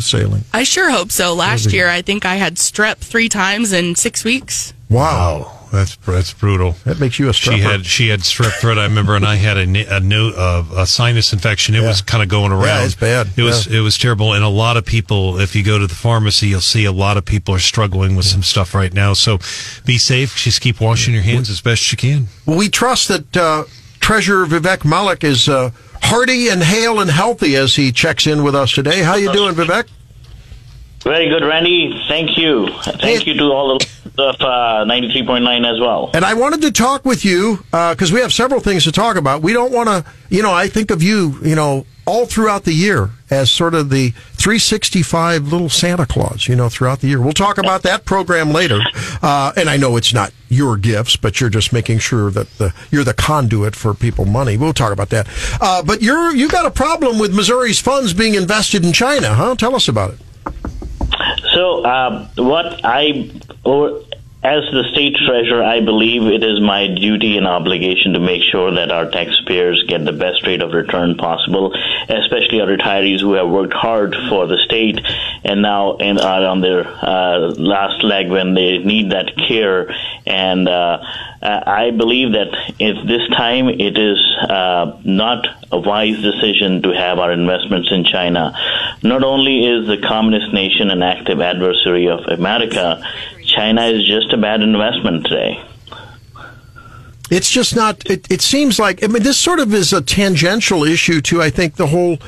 sailing. I sure hope so. Last year, I think I had strep three times in six weeks. Wow. That's that's brutal. That makes you a strepper. She had she had strep throat. I remember, and I had a a, no, uh, a sinus infection. It Yeah. was kind of going around. Yeah, it's bad. It was it was terrible, and a lot of people. If you go to the pharmacy, you'll see a lot of people are struggling with some stuff right now. So, be safe. Just keep washing your hands as best you can. Well, we trust that uh, Treasurer Vivek Malek is uh, hearty and hale and healthy as he checks in with us today. How you doing, Vivek? Very good, Randy. Thank you. Thank you to all the of uh, 93.9 as well. And I wanted to talk with you because we have several things to talk about. We don't want to, you know, I think of you, you know, all throughout the year as sort of the 365 little Santa Claus, you know, throughout the year. We'll talk about that program later. Uh, and I know it's not your gifts, but you're just making sure that the, you're the conduit for people money. We'll talk about that. Uh, but you're, you got a problem with Missouri's funds being invested in China, huh? Tell us about it. So, uh, what I, as the state treasurer, I believe it is my duty and obligation to make sure that our taxpayers get the best rate of return possible, especially our retirees who have worked hard for the state and now are on their uh, last leg when they need that care. And uh, I believe that at this time it is uh, not a wise decision to have our investments in China. Not only is the communist nation an active adversary of America, China is just a bad investment today. It's just not. It, it seems like I mean this sort of is a tangential issue to I think the whole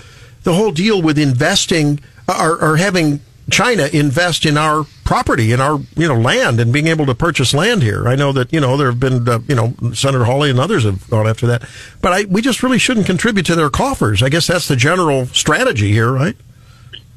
the whole deal with investing or, or having China invest in our property in our you know land and being able to purchase land here. I know that you know there have been uh, you know Senator Hawley and others have gone after that, but I we just really shouldn't contribute to their coffers. I guess that's the general strategy here, right?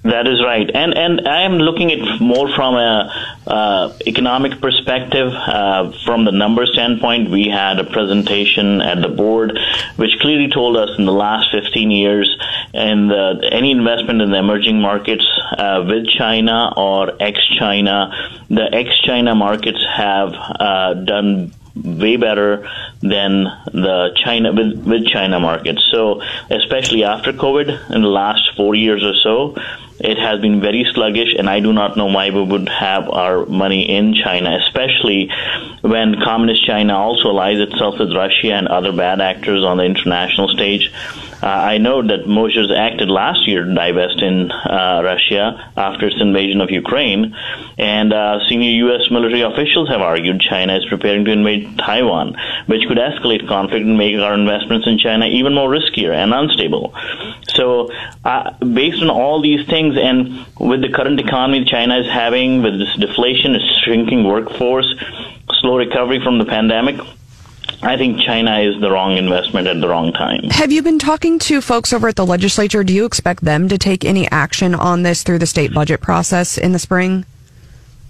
That is right, and and I am looking at more from a uh, economic perspective. Uh, from the number standpoint, we had a presentation at the board which clearly told us in the last 15 years, and any investment in the emerging markets uh, with China or ex-China, the ex-China markets have uh, done way better than the China with, with China markets. So especially after COVID in the last four years or so, it has been very sluggish, and I do not know why we would have our money in China, especially when communist China also allies itself with Russia and other bad actors on the international stage. Uh, I know that MOSERS acted last year to divest in uh, Russia after its invasion of Ukraine, and uh, senior U.S. military officials have argued China is preparing to invade Taiwan, which could escalate conflict and make our investments in China even more riskier and unstable. So, uh, based on all these things, and with the current economy China is having, with this deflation, its shrinking workforce, slow recovery from the pandemic, I think China is the wrong investment at the wrong time. Have you been talking to folks over at the legislature? Do you expect them to take any action on this through the state budget process in the spring?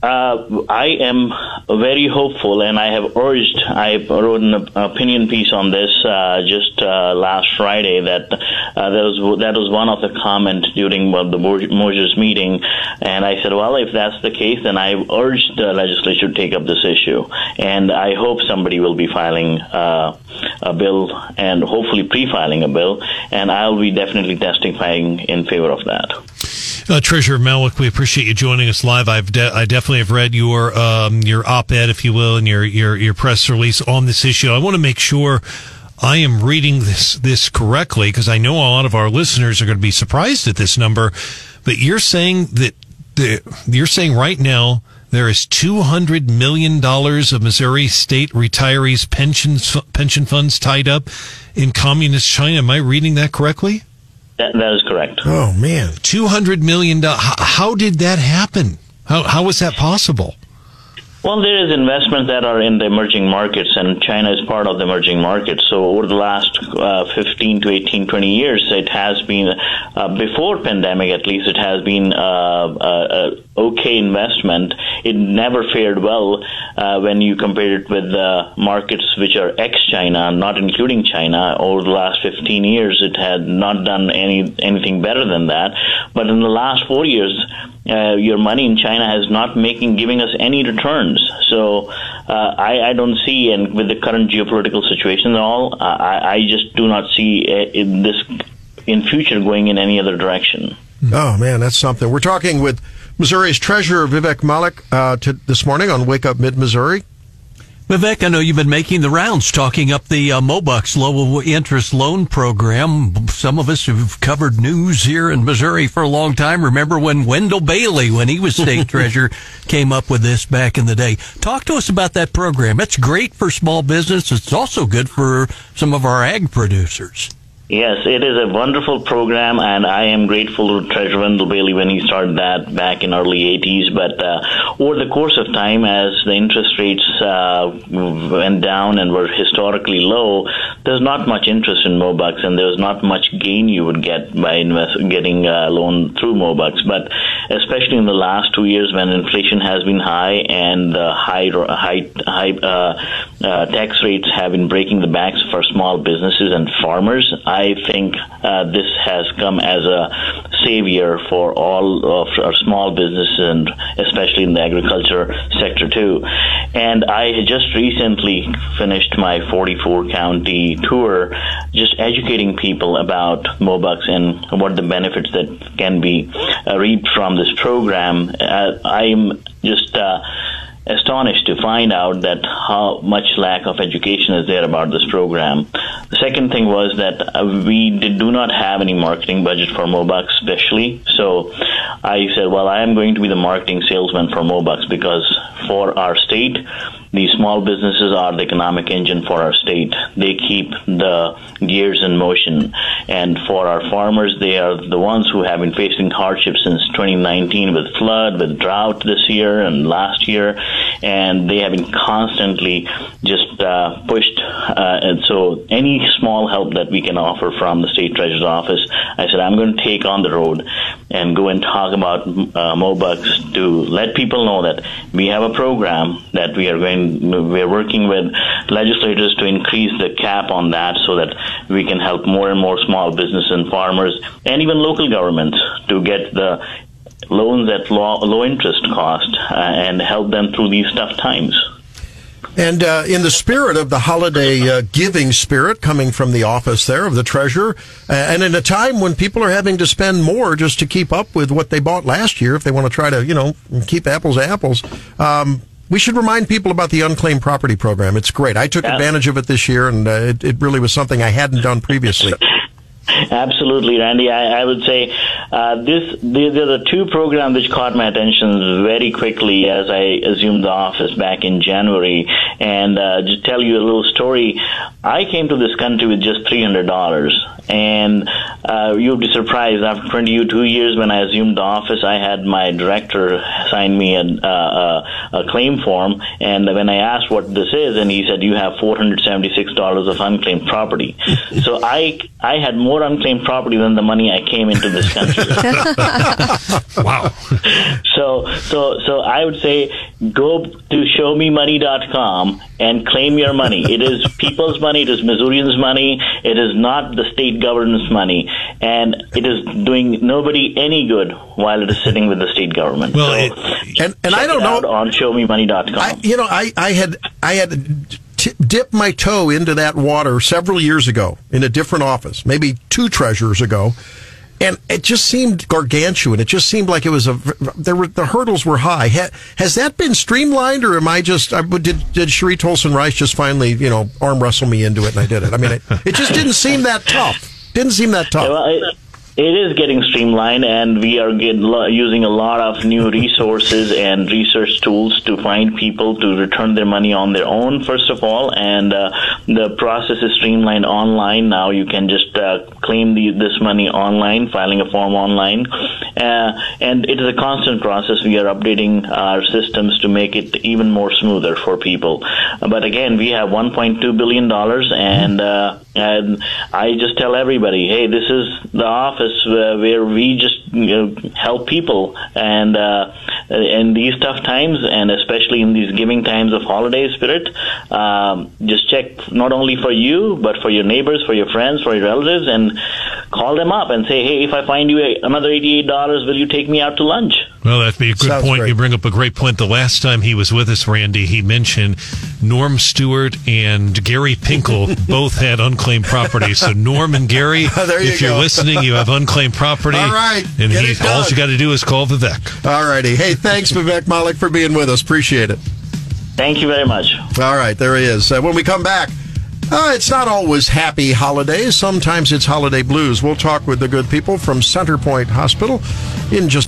Uh, I am very hopeful, and I have urged. I wrote an opinion piece on this uh, just uh, last Friday. That uh, that was that was one of the comments during well, the MOSERS meeting, and I said, well, if that's the case, then I urged the legislature to take up this issue, and I hope somebody will be filing uh, a bill and hopefully pre-filing a bill, and I'll be definitely testifying in favor of that. Uh, Treasurer Malek, we appreciate you joining us live. I've de- I definitely have read your um, your op-ed, if you will, and your, your your press release on this issue. I want to make sure I am reading this this correctly because I know a lot of our listeners are going to be surprised at this number. But you're saying that the, you're saying right now there is two hundred million dollars of Missouri state retirees pensions pension funds tied up in communist China. Am I reading that correctly? That, that is correct. Oh man, two hundred million dollars. How, how did that happen? How how was that possible? Well, there is investments that are in the emerging markets, and China is part of the emerging markets. So over the last uh, 15 to 18, 20 years, it has been, uh, before pandemic at least, it has been uh, uh, okay investment. It never fared well uh, when you compare it with the markets which are ex-China, not including China. Over the last 15 years, it had not done any anything better than that. But in the last four years, uh, your money in China has not making giving us any returns. So uh, I, I, don't see, and with the current geopolitical situation and all, uh, I, I, just do not see uh, in this in future going in any other direction. Oh man, that's something. We're talking with Missouri's treasurer Vivek Malek uh, to, this morning on Wake Up Mid Missouri. Vivek, I know you've been making the rounds talking up the uh, Mobucks low interest loan program. Some of us who've covered news here in Missouri for a long time remember when Wendell Bailey, when he was state treasurer, came up with this back in the day. Talk to us about that program. It's great for small business. It's also good for some of our ag producers. Yes, it is a wonderful program, and I am grateful to Treasurer Wendell Bailey when he started that back in early 80s. But uh, over the course of time, as the interest rates uh, went down and were historically low, there's not much interest in Mobucks, and there's not much gain you would get by invest- getting a loan through Mobucks. But especially in the last two years, when inflation has been high and the high high high uh, uh, tax rates have been breaking the backs for small businesses and farmers. I think uh, this has come as a savior for all of our small businesses and especially in the agriculture sector too. And I just recently finished my 44 county tour, just educating people about Mobucks and what the benefits that can be uh, reaped from this program. Uh, I'm just uh, astonished to find out that how much lack of education is there about this program. The second thing was that uh, we did, do not have any marketing budget for Mobucks, especially. So I said, well, I am going to be the marketing salesman for Mobucks because for our state, these small businesses are the economic engine for our state. They keep the gears in motion. And for our farmers, they are the ones who have been facing hardship since 2019 with flood, with drought this year and last year. And they have been constantly just uh, pushed. Uh, and so any small help that we can offer from the state treasurer's office, I said, I'm going to take on the road and go and talk about uh, Mobucks to let people know that we have a program that we are going, we're working with legislators to increase the cap on that so that we can help more and more small business and farmers and even local governments to get the loans at low, low interest cost uh, and help them through these tough times. And uh, in the spirit of the holiday uh, giving spirit coming from the office there of the treasurer, uh, and in a time when people are having to spend more just to keep up with what they bought last year, if they want to try to, you know, keep apples to apples, um, we should remind people about the unclaimed property program. It's great. I took advantage of it this year, and uh, it, it really was something I hadn't done previously. Absolutely, Randy. I, I would say uh, this. There, there are two programs which caught my attention very quickly as I assumed the office back in January. And uh, to tell you a little story, I came to this country with just three hundred dollars, and uh, you'll be surprised. After 22 years, when I assumed the office, I had my director sign me a, uh, a, claim form. And when I asked what this is, and he said, "You have 476 dollars of unclaimed property." so I I had more unclaimed property than the money I came into this country. wow. So so so I would say go to showmemoney.com and claim your money. It is people's money. It is Missourians' money. It is not the state government's money, and it is doing nobody any good while it is sitting with the state government. Well, so it, and and I don't know on showmemoney.com. I, you know, I I had I had. T- dipped my toe into that water several years ago in a different office, maybe two treasurers ago, and it just seemed gargantuan. It just seemed like it was a there were the hurdles were high. Ha, has that been streamlined, or am I just did did Cherie Tolson Rice just finally you know arm wrestle me into it and I did it? I mean, it, it just didn't seem that tough. Didn't seem that tough. Well, it, it is getting streamlined, and we are using a lot of new resources and research tools to find people to return their money on their own, first of all. And uh, the process is streamlined online now. You can just uh, claim the, this money online, filing a form online. Uh, and it is a constant process. We are updating our systems to make it even more smoother for people. But again, we have $1.2 billion, and, uh, and I just tell everybody, hey, this is the office uh, where we just you know, help people and uh, in these tough times, and especially in these giving times of holiday spirit. Um, just check not only for you, but for your neighbors, for your friends, for your relatives, and call them up and say, hey, if I find you another $88, will you take me out to lunch? Well, that'd be a good Sounds point. great. You bring up a great point. The last time he was with us, Randy, he mentioned Norm Stewart and Gary Pinkel both had unclaimed property. So, Norm and Gary, you if you're listening, you have unclaimed property. All right. And he, all you got to do is call Vivek. All righty. Hey, thanks, Vivek Malek, for being with us. Appreciate it. Thank you very much. All right, there he is. Uh, when we come back, uh, it's not always happy holidays. Sometimes it's holiday blues. We'll talk with the good people from CenterPointe Hospital in just